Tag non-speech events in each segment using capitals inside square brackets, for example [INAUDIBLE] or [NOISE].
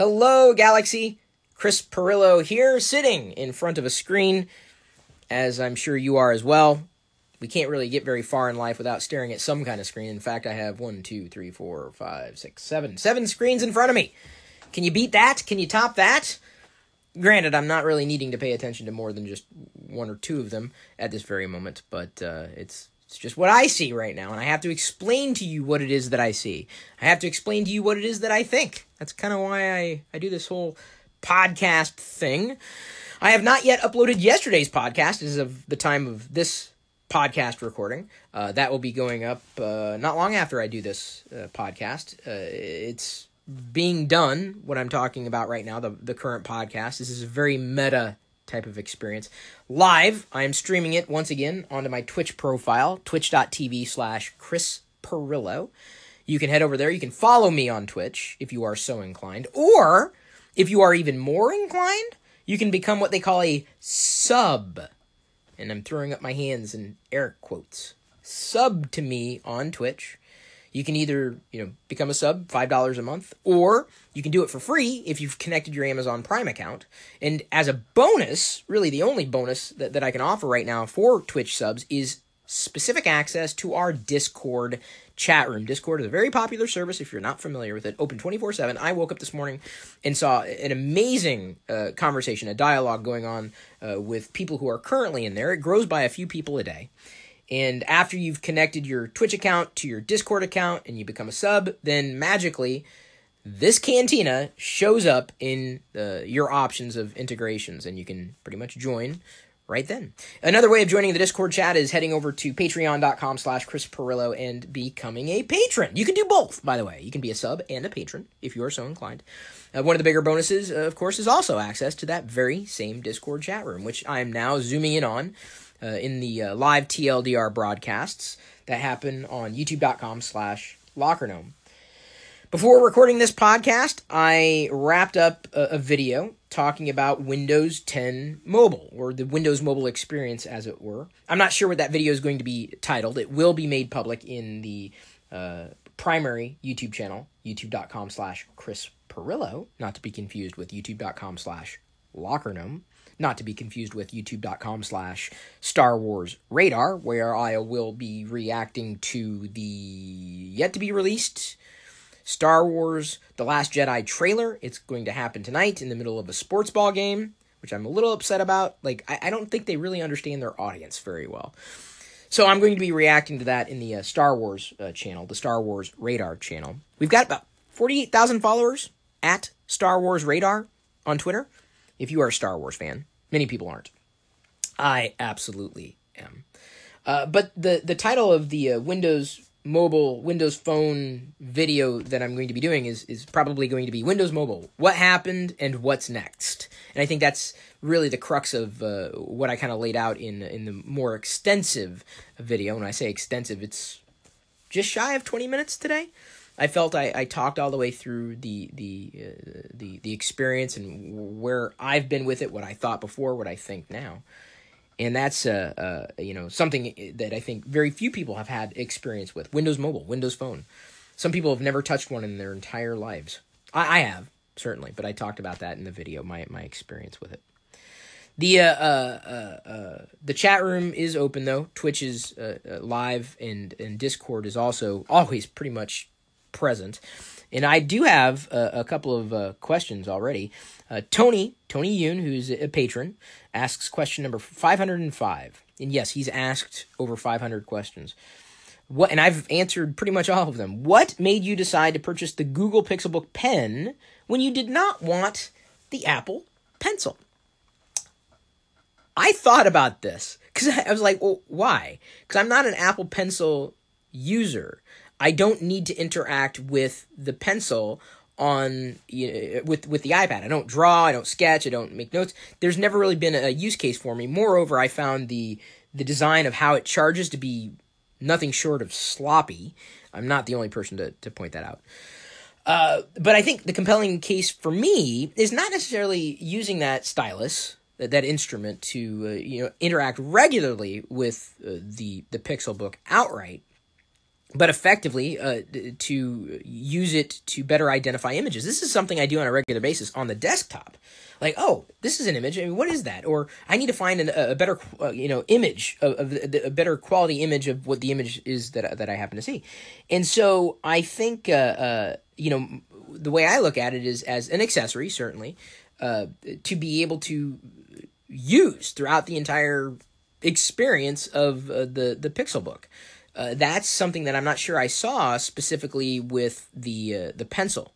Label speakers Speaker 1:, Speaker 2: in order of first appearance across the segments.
Speaker 1: Hello, Galaxy. Chris Pirillo here, sitting in front of a screen, as I'm sure you are as well. We can't really get very far in life without staring at some kind of screen. In fact, I have one, two, three, four, five, six, seven, seven screens in front of me. Can you beat that? Can you top that? Granted, I'm not really needing to pay attention to more than just one or two of them at this very moment, but uh, it's it's just what I see right now, and I have to explain to you what it is that I see. I have to explain to you what it is that I think. That's kind of why I, I do this whole podcast thing. I have not yet uploaded yesterday's podcast as of the time of this podcast recording. Uh, that will be going up uh, not long after I do this uh, podcast. Uh, it's being done, what I'm talking about right now, the, the current podcast. This is a very meta type of experience. Live, I am streaming it once again onto my Twitch profile, twitch.tv slash Chris Pirillo. You can head over there. You can follow me on Twitch if you are so inclined. Or, if you are even more inclined, you can become what they call a sub. And I'm throwing up my hands in air quotes. Sub to me on Twitch you can either you know become a sub five dollars a month or you can do it for free if you've connected your amazon prime account. And as a bonus really the only bonus that, that i can offer right now for twitch subs is specific access to our discord chat room. Discord is a very popular service if you're not familiar with it open 24-7 i woke up this morning and saw an amazing uh, conversation a dialogue going on uh, with people who are currently in there. It grows by a few people a day and after you've connected your Twitch account to your Discord account and you become a sub, then magically this cantina shows up in uh, your options of integrations and you can pretty much join right then. Another way of joining the Discord chat is heading over to patreon.com slash Chris Pirillo and becoming a patron. You can do both, by the way. You can be a sub and a patron if you are so inclined. Uh, one of the bigger bonuses, uh, of course, is also access to that very same Discord chat room, which I am now zooming in on uh, in the uh, live TLDR broadcasts that happen on youtube.com slash lockergnome. Before recording this podcast, I wrapped up a, a, video talking about Windows 10 Mobile, or the Windows Mobile experience, as it were. I'm not sure what that video is going to be titled. It will be made public in the uh, primary YouTube channel, youtube.com slash Chris Pirillo, not to be confused with youtube.com slash lockergnome not to be confused with youtube.com slash Star Wars Radar, where I will be reacting to the yet to be released Star Wars The Last Jedi trailer. It's going to happen tonight in the middle of a sports ball game, which I'm a little upset about. Like, I, I don't think they really understand their audience very well. So I'm going to be reacting to that in the uh, Star Wars uh, channel, the Star Wars Radar channel. We've got about 48,000 followers at Star Wars Radar on Twitter. If you are a Star Wars fan, Many people aren't. I absolutely am. Uh, but the the title of the uh, Windows mobile Windows Phone video that I'm going to be doing is is probably going to be Windows Mobile. What happened and what's next? And I think that's really the crux of uh, what I kind of laid out in in the more extensive video. When I say extensive, it's just shy of 20 minutes today. I felt I, I talked all the way through the the uh, the the experience and where I've been with it, what I thought before, what I think now, and that's uh, uh you know something that I think very few people have had experience with Windows Mobile, Windows Phone. Some people have never touched one in their entire lives. I, I have certainly, but I talked about that in the video, my my experience with it. The uh, uh, uh, uh, the chat room is open though. Twitch is uh, uh, live, and and Discord is also always pretty much present. And I do have a, couple of uh, questions already. Uh, Tony, Tony Yoon, who's a patron, asks question number 505. And yes, he's asked over 500 questions. What, and I've answered pretty much all of them. What made you decide to purchase the Google Pixelbook pen when you did not want the Apple Pencil? I thought about this because [LAUGHS] I was like, well, why? Because I'm not an Apple Pencil user. I don't need to interact with the pencil on you know, with with the iPad. I don't draw, I don't sketch, I don't make notes. There's never really been a use case for me. Moreover, I found the the design of how it charges to be nothing short of sloppy. I'm not the only person to, to point that out. Uh, but I think the compelling case for me is not necessarily using that stylus, that, that instrument, to uh, you know interact regularly with uh, the the Pixel Book outright, but effectively uh, to use it to better identify images. This is something I do on a regular basis on the desktop. Like, oh, this is an image. I mean, what is that? Or I need to find an, a better, uh, you know, image of, of a better quality image of what the image is that that I happen to see. And so I think, uh, uh, you know, the way I look at it is as an accessory, certainly, uh, to be able to use throughout the entire experience of uh, the the Pixel Book. Uh, that's something that I'm not sure I saw specifically with the uh, the pencil.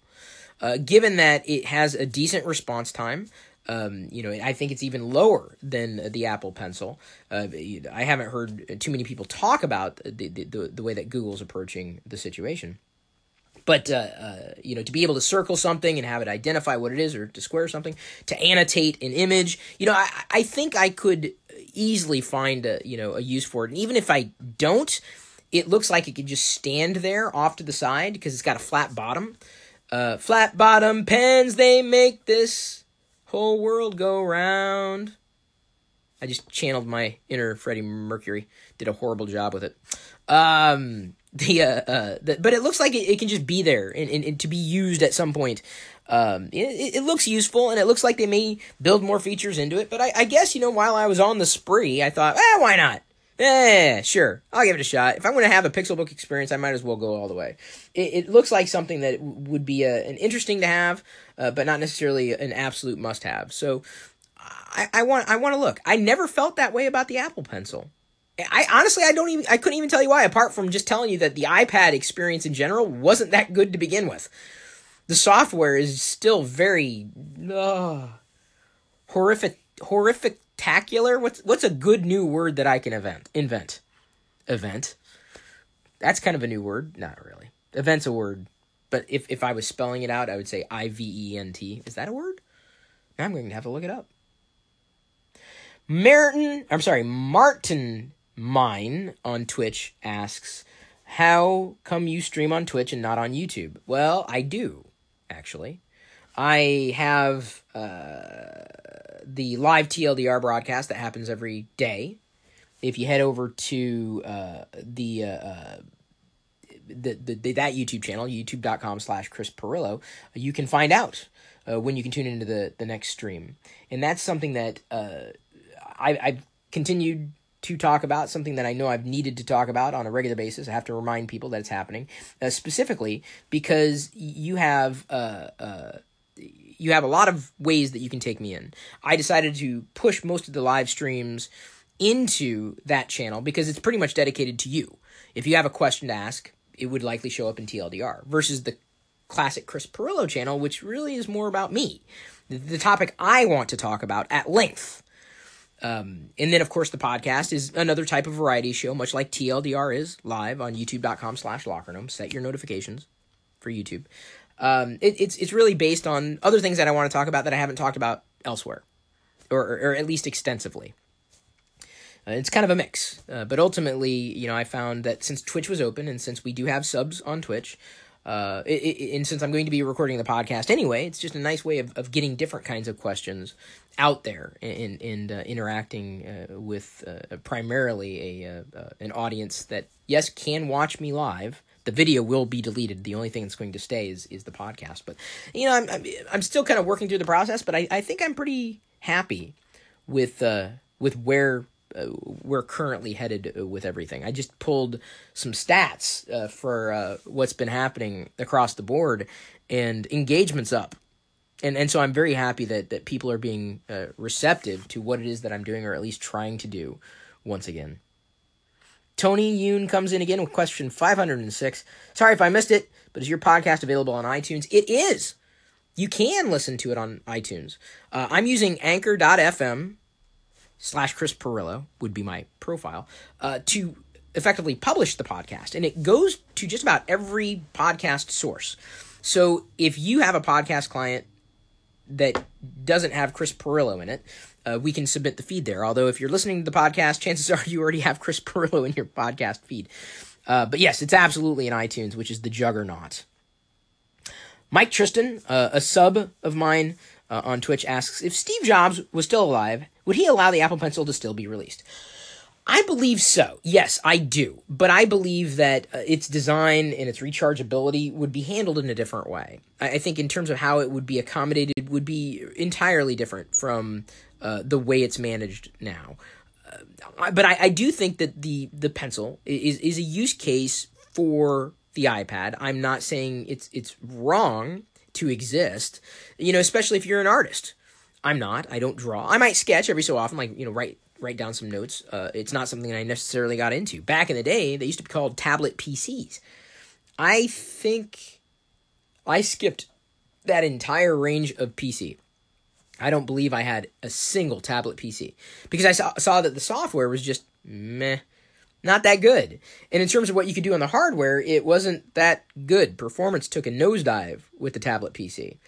Speaker 1: Uh, given that it has a decent response time, um, you know, I think it's even lower than the Apple Pencil. Uh, I haven't heard too many people talk about the, the, the way that Google's approaching the situation. But uh, uh, you know, to be able to circle something and have it identify what it is, or to square something, to annotate an image, you know, I, I think I could easily find a you know a use for it. And even if I don't, it looks like it could just stand there off to the side because it's got a flat bottom. Uh, flat bottom pens, they make this whole world go round. I just channeled my inner Freddie Mercury. Did a horrible job with it. Um, [LAUGHS] the uh, uh the, but it looks like it, it can just be there and, and, and, to be used at some point um it, it looks useful and it looks like they may build more features into it but I, I guess you know while i was on the spree i thought eh why not Eh, sure. I'll give it a shot. If I'm going to have a pixel book experience, I might as well go all the way. It, it looks like something that would be a, an interesting to have, uh, but not necessarily an absolute must have. So I, I want I want to look. I never felt that way about the Apple Pencil. I honestly I don't even I couldn't even tell you why apart from just telling you that the iPad experience in general wasn't that good to begin with. The software is still very uh, horrific horrific tacular. What's what's a good new word that I can event invent? Event. That's kind of a new word. Not really. Event's a word. But if, if I was spelling it out, I would say I V E N T. Is that a word? Now I'm going to have to look it up. Martin, I'm sorry, Martin mine on Twitch asks, How come you stream on Twitch and not on YouTube? Well, I do, actually. I have uh, the live TLDR broadcast that happens every day. If you head over to uh, the, uh, uh the, the, the, that YouTube channel, youtube.com slash Chris Pirillo, you can find out uh, when you can tune into the, the next stream. And that's something that uh, I, I've continued to talk about, something that I know I've needed to talk about on a regular basis. I have to remind people that it's happening, uh, specifically because you have uh, uh, you have a lot of ways that you can take me in. I decided to push most of the live streams into that channel because it's pretty much dedicated to you. If you have a question to ask, it would likely show up in TLDR versus the classic Chris Pirillo channel, which really is more about me, the topic I want to talk about at length. Um, and then, of course, the podcast is another type of variety show, much like TLDR is live on youtube.com slash lockergnome. Set your notifications for YouTube. Um, it, it's, it's really based on other things that I want to talk about that I haven't talked about elsewhere, or, or, or at least extensively. Uh, it's kind of a mix. Uh, but ultimately, you know, I found that since Twitch was open and since we do have subs on Twitch, uh, it, it, and since I'm going to be recording the podcast anyway, it's just a nice way of, of getting different kinds of questions out there and, and uh, interacting uh, with uh, primarily a uh, uh, an audience that yes can watch me live. The video will be deleted. The only thing that's going to stay is is the podcast. But you know, I'm I'm, still kind of working through the process, but I, I think I'm pretty happy with uh, with where uh, we're currently headed uh, with everything. I just pulled some stats uh, for uh, what's been happening across the board, and engagement's up. And and so I'm very happy that that people are being uh, receptive to what it is that I'm doing, or at least trying to do. Once again, Tony Yoon comes in again with question 506. Sorry if I missed it, but is your podcast available on iTunes? It is. You can listen to it on iTunes. Uh, I'm using Anchor.fm slash Chris Pirillo would be my profile uh, to effectively publish the podcast. And it goes to just about every podcast source. So if you have a podcast client that doesn't have Chris Pirillo in it, uh, we can submit the feed there. Although if you're listening to the podcast, chances [LAUGHS] are you already have Chris Pirillo in your podcast feed. Uh, but yes, it's absolutely in iTunes, which is the juggernaut. Mike Tristan, uh, a sub of mine uh, on Twitch, asks if Steve Jobs was still alive, would he allow the Apple Pencil to still be released? I believe so. Yes, I do. But I believe that uh, its design and its rechargeability would be handled in a different way. I, I think, in terms of how it would be accommodated, would be entirely different from uh, the way it's managed now. Uh, but I, I, do think that the the pencil is is a use case for the iPad. I'm not saying it's it's wrong to exist. You know, especially if you're an artist. I'm not. I don't draw. I might sketch every so often, like you know, write write down some notes. Uh, it's not something I necessarily got into. Back in the day, they used to be called tablet PCs. I think I skipped that entire range of PC. I don't believe I had a single tablet PC because I saw, saw that the software was just meh, not that good. And in terms of what you could do on the hardware, it wasn't that good. Performance took a nosedive with the tablet PC.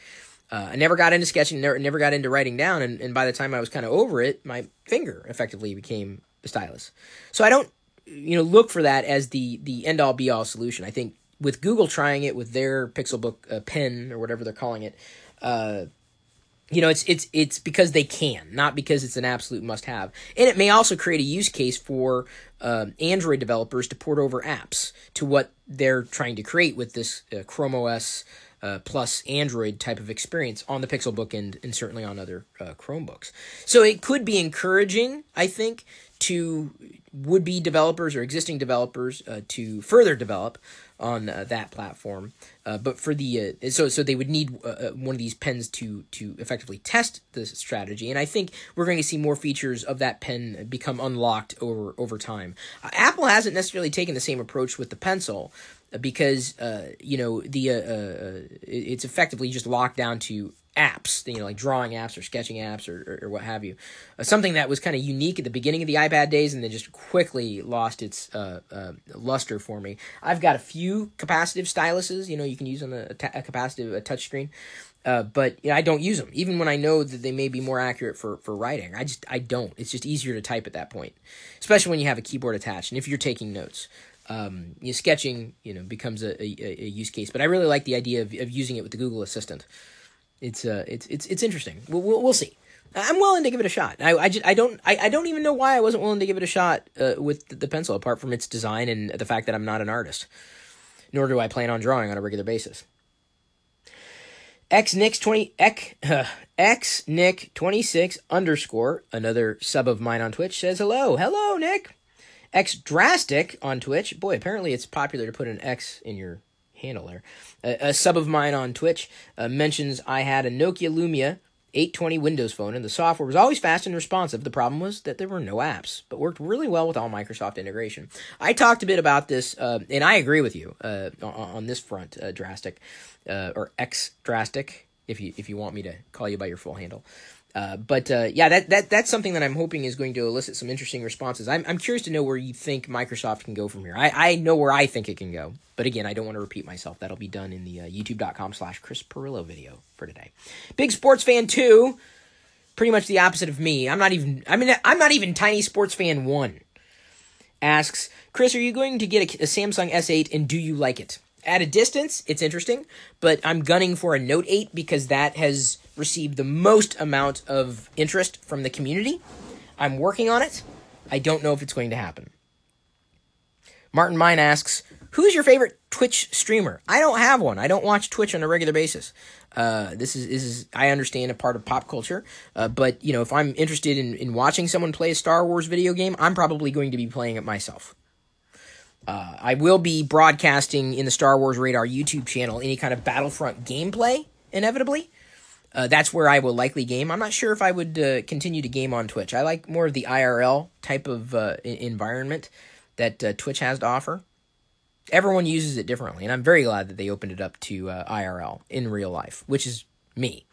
Speaker 1: Uh, I never got into sketching, never, never got into writing down, and, and by the time I was kind of over it, my finger effectively became the stylus. So I don't, you know, look for that as the the end all be all solution. I think with Google trying it with their Pixelbook uh, pen or whatever they're calling it, uh, you know, it's it's it's because they can, not because it's an absolute must have. And it may also create a use case for uh, Android developers to port over apps to what they're trying to create with this uh, Chrome OS uh, plus Android type of experience on the Pixelbook and, and certainly on other uh, Chromebooks. So it could be encouraging, I think, to would be developers or existing developers uh, to further develop on uh, that platform. Uh, but for the uh, so so they would need uh, uh, one of these pens to to effectively test the strategy, and I think we're going to see more features of that pen become unlocked over over time. Uh, Apple hasn't necessarily taken the same approach with the pencil, because uh, you know the uh, uh, it's effectively just locked down to apps, you know, like drawing apps or sketching apps or, or, or what have you. Uh, something that was kind of unique at the beginning of the iPad days and then just quickly lost its uh, uh, luster for me. I've got a few capacitive styluses, you know, you can use on a, a capacitive a touchscreen. Uh, but you know, I don't use them, even when I know that they may be more accurate for, for writing. I just I don't. It's just easier to type at that point, especially when you have a keyboard attached and if you're taking notes um, you know, sketching, you know, becomes a, a, a, use case. But I really like the idea of, of using it with the Google Assistant. It's uh, it's it's it's interesting. We'll we'll, we'll see. I'm willing to give it a shot. I I, just, I don't I, I don't even know why I wasn't willing to give it a shot uh, with the, pencil, apart from its design and the fact that I'm not an artist, nor do I plan on drawing on a regular basis. X Nick twenty X uh, X Nick twenty six underscore another sub of mine on Twitch says hello hello Nick X Drastic on Twitch. Boy, apparently it's popular to put an X in your handle there. A, a sub of mine on Twitch uh, mentions I had a Nokia Lumia 820 Windows phone, and the software was always fast and responsive. The problem was that there were no apps, but worked really well with all Microsoft integration. I talked a bit about this, uh, and I agree with you uh, on, on, this front, uh, Drastic, uh, or X Drastic, if you if you want me to call you by your full handle. Uh, but uh, yeah, that, that that's something that I'm hoping is going to elicit some interesting responses. I'm, I'm curious to know where you think Microsoft can go from here. I, I know where I think it can go, but again, I don't want to repeat myself. That'll be done in the uh, youtube.com slash Chris Pirillo video for today. Big sports fan two, pretty much the opposite of me. I'm not even. I mean, I'm not even tiny sports fan one. Asks Chris, are you going to get a, a Samsung S8 and do you like it? At a distance, it's interesting, but I'm gunning for a Note 8 because that has received the most amount of interest from the community. I'm working on it. I don't know if it's going to happen. Martin Mine asks, Who's your favorite Twitch streamer? I don't have one. I don't watch Twitch on a regular basis. Uh, this is this is I understand a part of pop culture, uh, but you know if I'm interested in, in watching someone play a Star Wars video game, I'm probably going to be playing it myself. Uh, I will be broadcasting in the Star Wars Radar YouTube channel any kind of Battlefront gameplay inevitably. Uh, that's where I will likely game. I'm not sure if I would uh, continue to game on Twitch. I like more of the IRL type of uh, environment that uh, Twitch has to offer. Everyone uses it differently, and I'm very glad that they opened it up to uh, IRL in real life, which is me,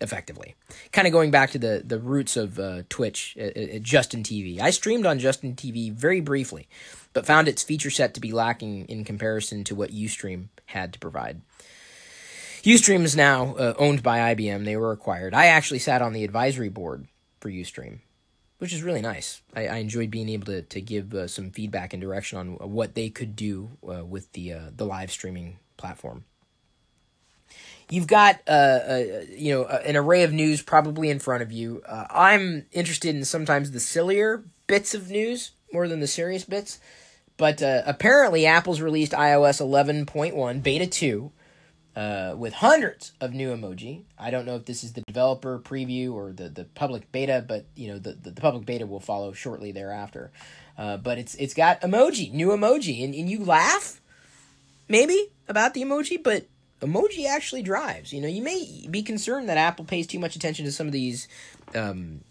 Speaker 1: effectively. Kind of going back to the, the roots of uh, Twitch, Justin TV. I streamed on Justin TV very briefly, but found its feature set to be lacking in comparison to what Ustream had to provide. Ustream is now uh, owned by IBM. They were acquired. I actually sat on the advisory board for Ustream, which is really nice. I, I enjoyed being able to to give uh, some feedback and direction on what they could do uh, with the uh, the live streaming platform. You've got uh, uh, you know an array of news probably in front of you. I'm interested in sometimes the sillier bits of news more than the serious bits. But uh, apparently, Apple's released iOS 11.1 Beta 2 uh, with hundreds of new emoji. I don't know if this is the developer preview or the, the public beta, but you know the, the, the public beta will follow shortly thereafter. Uh, but it's it's got emoji, new emoji, and, and you laugh maybe about the emoji, but emoji actually drives. You know, you may be concerned that Apple pays too much attention to some of these um,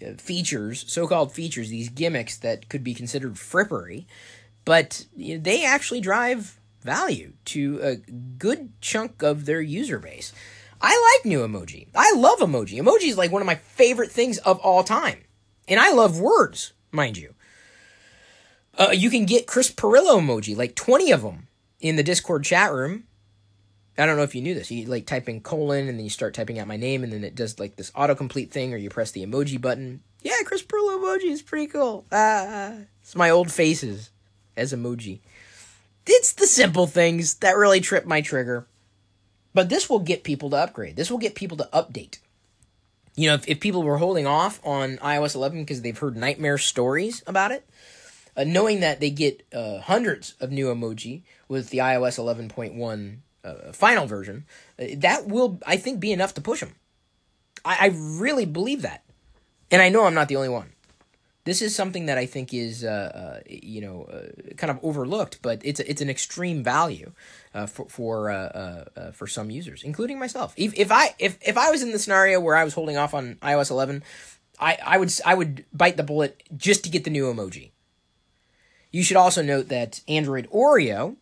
Speaker 1: uh, features, so-called features, these gimmicks that could be considered frippery, but you know, they actually drive value to a good chunk of their user base. I like new emoji. I love emoji. Emoji is like one of my favorite things of all time. And I love words, mind you. Uh, you can get Chris Pirillo emoji, like 20 of them in the Discord chat room. I don't know if you knew this. You like type in colon and then you start typing out my name and then it does like this autocomplete thing or you press the emoji button. Yeah, Chris Pirillo emoji is pretty cool. Ah, it's my old faces as emoji. It's the simple things that really trip my trigger. But this will get people to upgrade. This will get people to update. You know, if, if people were holding off on iOS 11 because they've heard nightmare stories about it, uh, knowing that they get uh, hundreds of new emoji with the iOS 11.1 uh, final version, uh, that will, I think, be enough to push them. I, I really believe that. And I know I'm not the only one this is something that I think is uh, uh, you know uh, kind of overlooked, but it's it's an extreme value uh, for for uh, uh, for some users, including myself. If, if I if if I was in the scenario where I was holding off on iOS 11, I, I would I would bite the bullet just to get the new emoji. You should also note that Android Oreo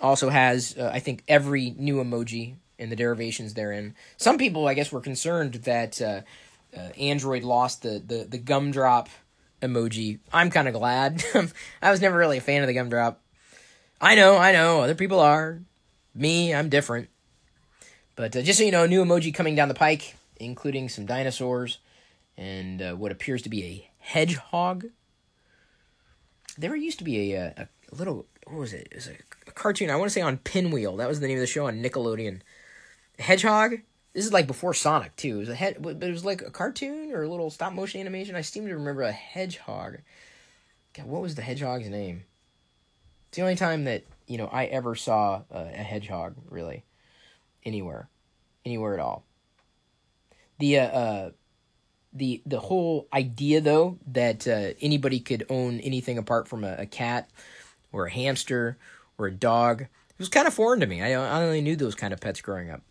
Speaker 1: also has I think every new emoji and the derivations therein. Some people I guess were concerned that. Android lost the, the, the gumdrop emoji. I'm kind of glad. [LAUGHS] I was never really a fan of the gumdrop. I know, I know, other people are. Me, I'm different. But uh, just so you know, new emoji coming down the pike, including some dinosaurs and uh, what appears to be a hedgehog. There used to be a, a, a little, what was it? It was a, a cartoon, I want to say on Pinwheel. That was the name of the show on Nickelodeon. Hedgehog? This is like before Sonic too. It was a head, but it was like a cartoon or a little stop motion animation. I seem to remember a hedgehog. God, what was the hedgehog's name? It's the only time that you know I ever saw a, a hedgehog really anywhere, anywhere at all. The uh, uh the the whole idea though that uh, anybody could own anything apart from a, a cat or a hamster or a dog it was kind of foreign to me. I, I only knew those kind of pets growing up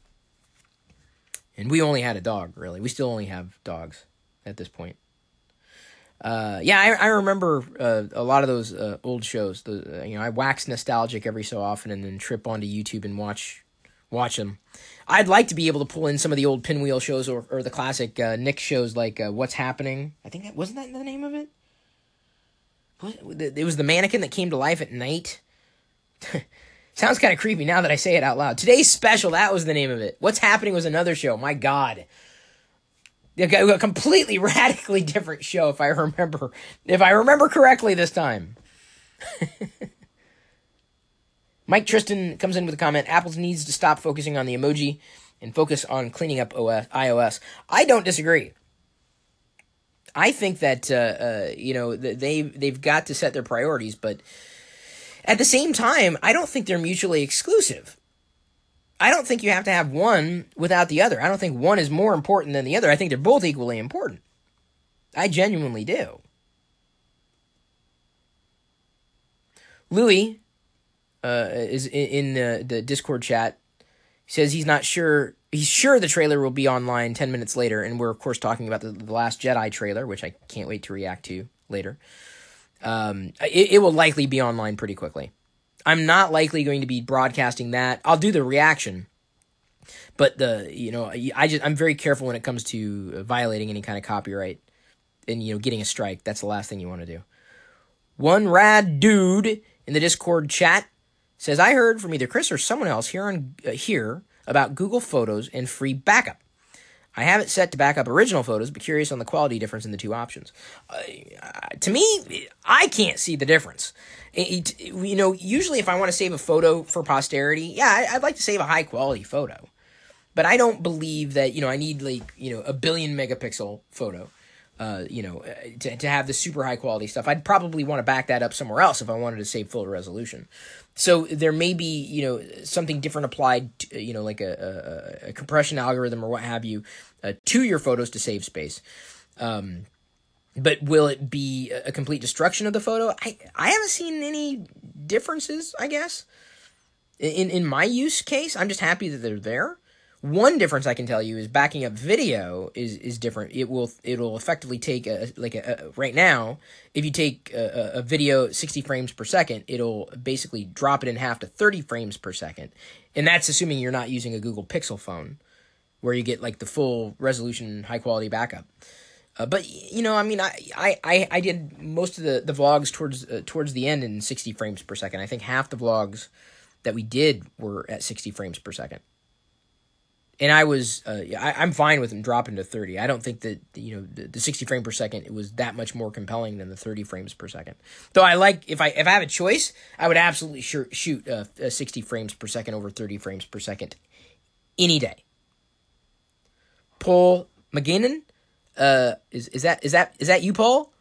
Speaker 1: and we only had a dog really. We still only have dogs at this point. Uh, yeah I, I remember uh, a lot of those uh, old shows the, uh, you know i wax nostalgic every so often and then trip onto youtube and watch watch them i'd like to be able to pull in some of the old pinwheel shows or, or the classic uh, nick shows like uh, what's happening? I think that wasn't that the name of it? It was the mannequin that came to life at night [LAUGHS] Sounds kind of creepy now that I say it out loud. Today's special, that was the name of it. What's happening was another show. My God. A completely [LAUGHS] radically different show if I remember if I remember correctly this time. [LAUGHS] Mike Tristan comes in with a comment Apple needs to stop focusing on the emoji and focus on cleaning up OS, iOS. I don't disagree. I think that uh, uh, you know they they've got to set their priorities, but at the same time, I don't think they're mutually exclusive. I don't think you have to have one without the other. I don't think one is more important than the other. I think they're both equally important. I genuinely do. Louis uh, is in the, the Discord chat. He says he's not sure. He's sure the trailer will be online 10 minutes later. And we're, of course, talking about the, the Last Jedi trailer, which I can't wait to react to later um, it, it will likely be online pretty quickly. I'm not likely going to be broadcasting that. I'll do the reaction, but the you know I just I'm very careful when it comes to violating any kind of copyright and you know getting a strike. That's the last thing you want to do. One rad dude in the Discord chat says I heard from either Chris or someone else here on uh, here about Google Photos and free backup. I have it set to back up original photos, but curious on the quality difference in the two options. Uh, to me, I can't see the difference. It, it, you know, usually if I want to save a photo for posterity, yeah, I, would like to save a high quality photo. But I don't believe that, you know, I need like, you know, a billion megapixel photo. Uh, you know, uh, to, to have the super high quality stuff. I'd probably want to back that up somewhere else if I wanted to save full resolution. So there may be, you know, something different applied, to, you know, like a, a, a, compression algorithm or what have you, uh, to your photos to save space. Um, but will it be a complete destruction of the photo? I I haven't seen any differences. I guess in in my use case, I'm just happy that they're there. One difference I can tell you is backing up video is is different. It will it'll effectively take a like a, a right now if you take a, a, video 60 frames per second, it'll basically drop it in half to 30 frames per second, and that's assuming you're not using a Google Pixel phone, where you get like the full resolution, high quality backup. Uh, but you know, I mean, I, I, I did most of the, the vlogs towards uh, towards the end in 60 frames per second. I think half the vlogs that we did were at 60 frames per second and I was uh, I, am fine with them dropping to 30. I don't think that you know the, the 60 frame per second it was that much more compelling than the 30 frames per second. Though I like if I if I have a choice, I would absolutely sure, shoot uh, 60 frames per second over 30 frames per second any day. Paul McGinnon, uh, is is that is that is that you, Paul?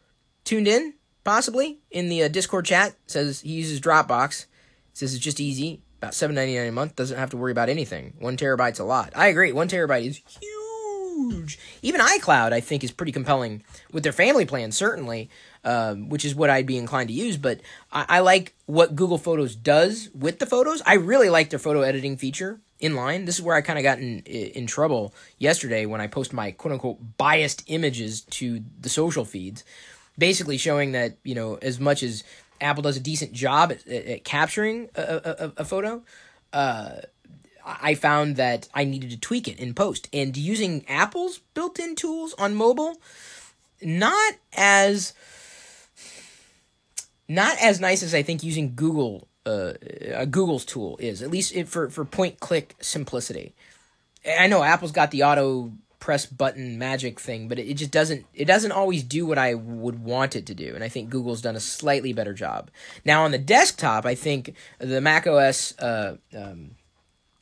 Speaker 1: Tuned in possibly in the uh, Discord chat says he uses Dropbox. Says it's just easy about seven ninety nine a month doesn't have to worry about anything. One terabyte's a lot. I agree. One terabyte is huge. Even iCloud, I think, is pretty compelling with their family plan, certainly, um, which is what I'd be inclined to use. But I, I like what Google Photos does with the photos. I really like their photo editing feature in line. This is where I kind of got in in trouble yesterday when I post my quote unquote biased images to the social feeds, basically showing that you know as much as Apple does a decent job at, at capturing a, a, a photo. Uh, I found that I needed to tweak it in post. And using Apple's built in tools on mobile, not as not as nice as I think using Google uh, Google's tool is. At least for for point click simplicity. I know Apple's got the auto press button magic thing, but it, just doesn't it doesn't always do what I would want it to do, and I think Google's done a slightly better job. Now on the desktop, I think the Mac OS. Uh, um,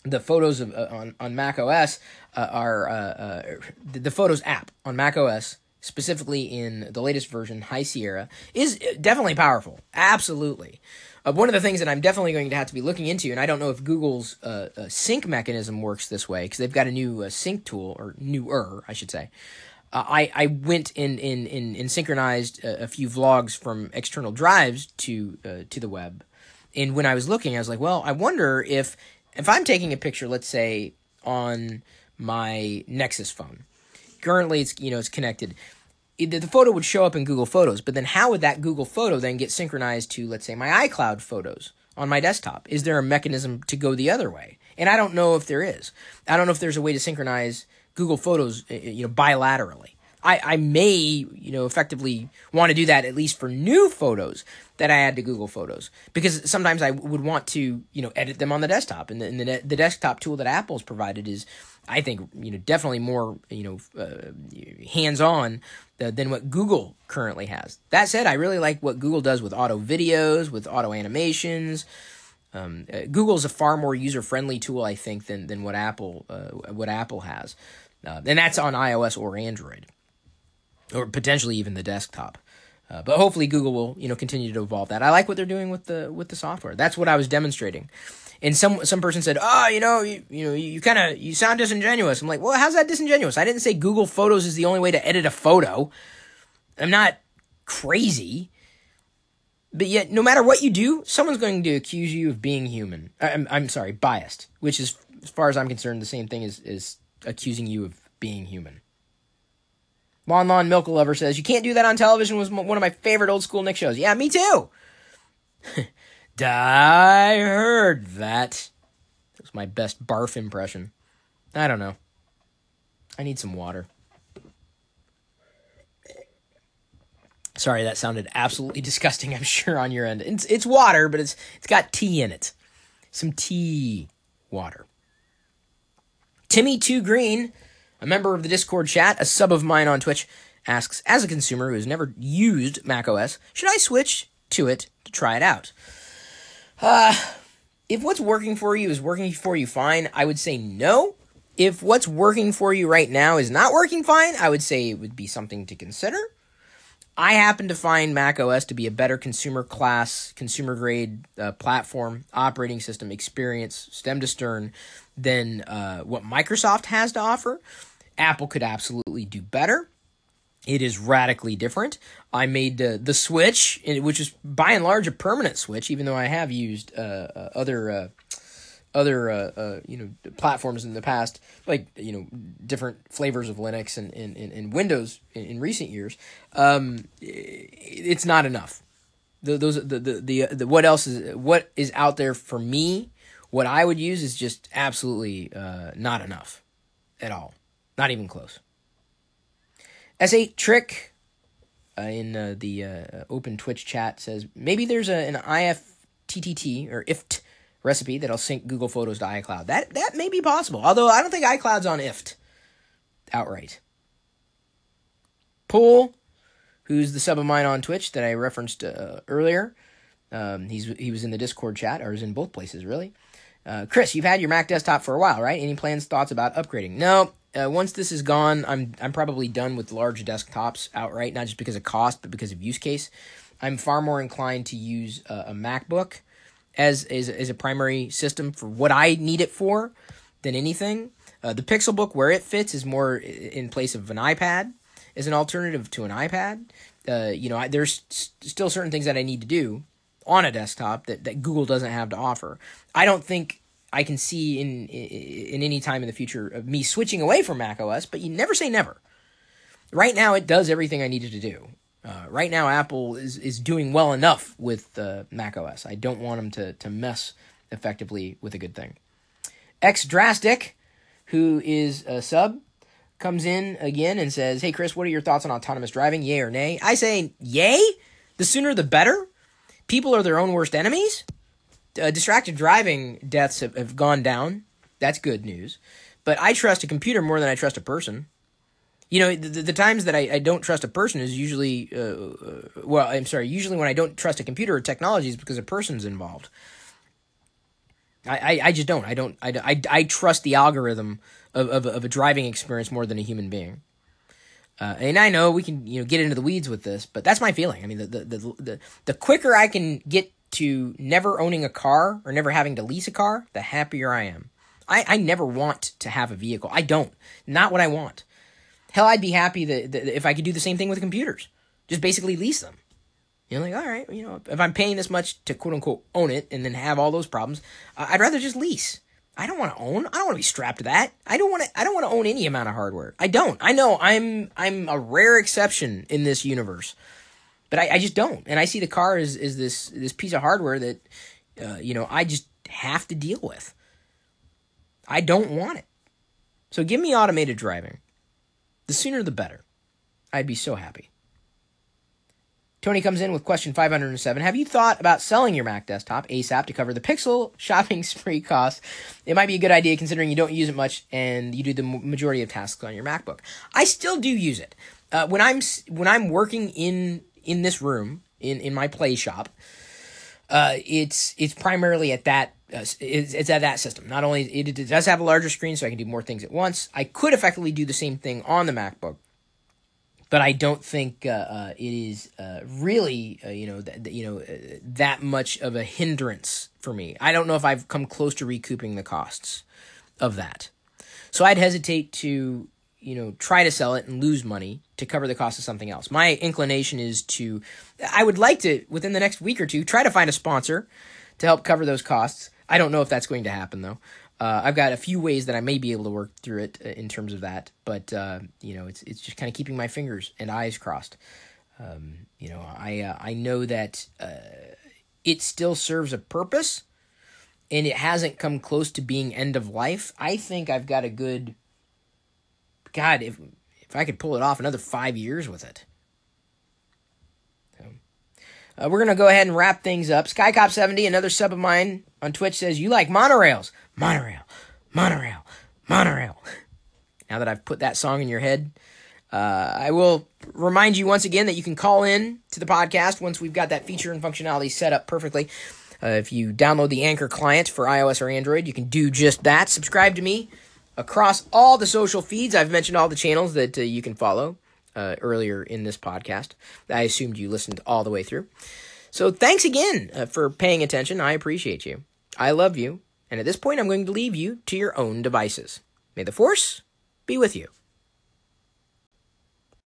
Speaker 1: the photos of, uh, on on Mac OS uh, are uh, uh, the, the, Photos app on Mac OS, specifically in the latest version, High Sierra, is definitely powerful. Absolutely. Uh, one of the things that I'm definitely going to have to be looking into, and I don't know if Google's uh, uh, sync mechanism works this way because they've got a new uh, sync tool or newer, I should say. Uh, I I went in in in, in synchronized a, a, few vlogs from external drives to uh, to the web, and when I was looking, I was like, well, I wonder if if I'm taking a picture, let's say on my Nexus phone. Currently, it's you know it's connected the photo would show up in Google Photos, but then how would that Google photo then get synchronized to, let's say, my iCloud photos on my desktop? Is there a mechanism to go the other way? And I don't know if there is. I don't know if there's a way to synchronize Google Photos, eh, eh, you know, bilaterally. I, I may, you know, effectively want to do that at least for new photos that I add to Google Photos because sometimes I would want to, you know, edit them on the desktop. And the, and the, the desktop tool that Apple's provided is, I think, you know, definitely more, you know, uh, hands on than what Google currently has. That said, I really like what Google does with auto videos, with auto animations. Um, uh, Google's a far more user friendly tool, I think, than than what Apple uh, what Apple has, uh, and that's on iOS or Android or potentially even the desktop. Uh, but hopefully Google will you know continue to evolve that. I like what they're doing with the with the software. That's what I was demonstrating. And some some person said, "Oh, you know, you, you know, you kind of you sound disingenuous." I'm like, "Well, how's that disingenuous? I didn't say Google Photos is the only way to edit a photo. I'm not crazy." But yet, no matter what you do, someone's going to accuse you of being human. I'm, I'm sorry, biased, which is, as far as I'm concerned, the same thing as, as accusing you of being human. Lon Lon Milk Lover says, You can't do that on television was one of my favorite old school Nick shows. Yeah, me too. [LAUGHS] I heard that. That was my best barf impression. I don't know. I need some water. Sorry, that sounded absolutely [LAUGHS] disgusting, I'm sure, on your end. It's, it's water, but it's it's got tea in it. Some tea water. Timmy Two Green a member of the Discord chat, a sub of mine on Twitch, asks, as a consumer who has never used macOS, should I switch to it to try it out? Uh, if what's working for you is working for you fine, I would say no. If what's working for you right now is not working fine, I would say it would be something to consider. I happen to find Mac OS to be a better consumer class, consumer grade uh, platform, operating system experience, stem to stern, than uh, what Microsoft has to offer. Apple could absolutely do better. It is radically different. I made uh, the switch, which is by and large a permanent switch, even though I have used uh, uh, other uh, other uh, uh, you know platforms in the past, like you know different flavors of Linux and and, and Windows in, in recent years, um, it's not enough. The, those the, the the the what else is what is out there for me? What I would use is just absolutely not enough at all, not even close. S8 trick uh, in uh, the uh, open Twitch chat says maybe there's a, an IFTTT or IFT recipe that'll sync Google Photos to iCloud. That that may be possible. Although I don't think iCloud's on IFT outright. Pool, who's the sub of mine on Twitch that I referenced uh, earlier. Um, he's he was in the Discord chat, or is in both places really. Uh, Chris, you've had your Mac desktop for a while, right? Any plans, thoughts about upgrading? No. Uh, once this is gone, I'm I'm probably done with large desktops outright, not just because of cost, but because of use case. I'm far more inclined to use a MacBook as, as, as a primary system for what I need it for than anything. Uh, the Pixelbook, where it fits, is more in place of an iPad as an alternative to an iPad. Uh, you know, I, there's still certain things that I need to do on a desktop that, that Google doesn't have to offer. I don't think I can see in, in any time in the future of me switching away from Mac OS, but you never say never. Right now, it does everything I needed to do. Uh, right now, Apple is, is doing well enough with uh, Mac OS. I don't want them to, to mess effectively with a good thing. X Drastic, who is a sub, comes in again and says, Hey, Chris, what are your thoughts on autonomous driving? Yay or nay? I say, Yay! The sooner the better. People are their own worst enemies. Uh, distracted driving deaths have, have gone down. That's good news. But I trust a computer more than I trust a person. You know, the, the times that I, I don't trust a person is usually, uh, uh, well, I'm sorry, usually when I don't trust a computer or technology is because a person's involved. I, I, I just don't. I don't. I, I, I trust the algorithm of, of, of a driving experience more than a human being. Uh, and I know we can you know get into the weeds with this, but that's my feeling. I mean, the the the the, the quicker I can get to never owning a car or never having to lease a car, the happier I am. I, I never want to have a vehicle. I don't. Not what I want. Hell, I'd be happy that, that if I could do the same thing with computers. Just basically lease them. You're like, all right, you know, if I'm paying this much to quote unquote own it and then have all those problems, I'd rather just lease. I don't want to own. I don't want to be strapped to that. I don't want to. I don't want to own any amount of hardware. I don't. I know I'm I'm a rare exception in this universe, but I, I just don't. And I see the car as, as this this piece of hardware that, uh, you know, I just have to deal with. I don't want it. So give me automated driving. The sooner the better. I'd be so happy. Tony comes in with question 507. Have you thought about selling your Mac desktop ASAP to cover the Pixel [LAUGHS] shopping spree costs? It might be a good idea considering you don't use it much and you do the majority of tasks on your MacBook. I still do use it. Uh, when I'm when I'm working in in this room in in my play shop, uh, it's it's primarily at that uh, it's, it's at that system. Not only it, it does have a larger screen, so I can do more things at once. I could effectively do the same thing on the MacBook, but I don't think uh, uh, it is uh, really uh, you know th- you know uh, that much of a hindrance for me. I don't know if I've come close to recouping the costs of that, so I'd hesitate to you know try to sell it and lose money to cover the cost of something else. My inclination is to I would like to within the next week or two try to find a sponsor to help cover those costs I don't know if that's going to happen though. Uh, I've got a few ways that I may be able to work through it uh, in terms of that, but uh, you know, it's it's just kind of keeping my fingers and eyes crossed. Um, you know, I uh, I know that uh, it still serves a purpose, and it hasn't come close to being end of life. I think I've got a good. God, if if I could pull it off another five years with it, uh, we're to go ahead and wrap things up. SkyCop70, another sub of mine on Twitch, says, You like monorails. Monorail, monorail, monorail. Now that I've put that song in your head, uh, I will remind you once again that you can call in to the podcast once we've got that feature and functionality set up perfectly. Uh, if you download the Anchor client for iOS or Android, you can do just that. Subscribe to me across all the social feeds. I've mentioned all the channels that uh, you can follow uh, earlier in this podcast. I assumed you listened all the way through. So thanks again uh, for paying attention. I appreciate you. I love you. And at this point, I'm going to leave you to your own devices. May the Force be with you.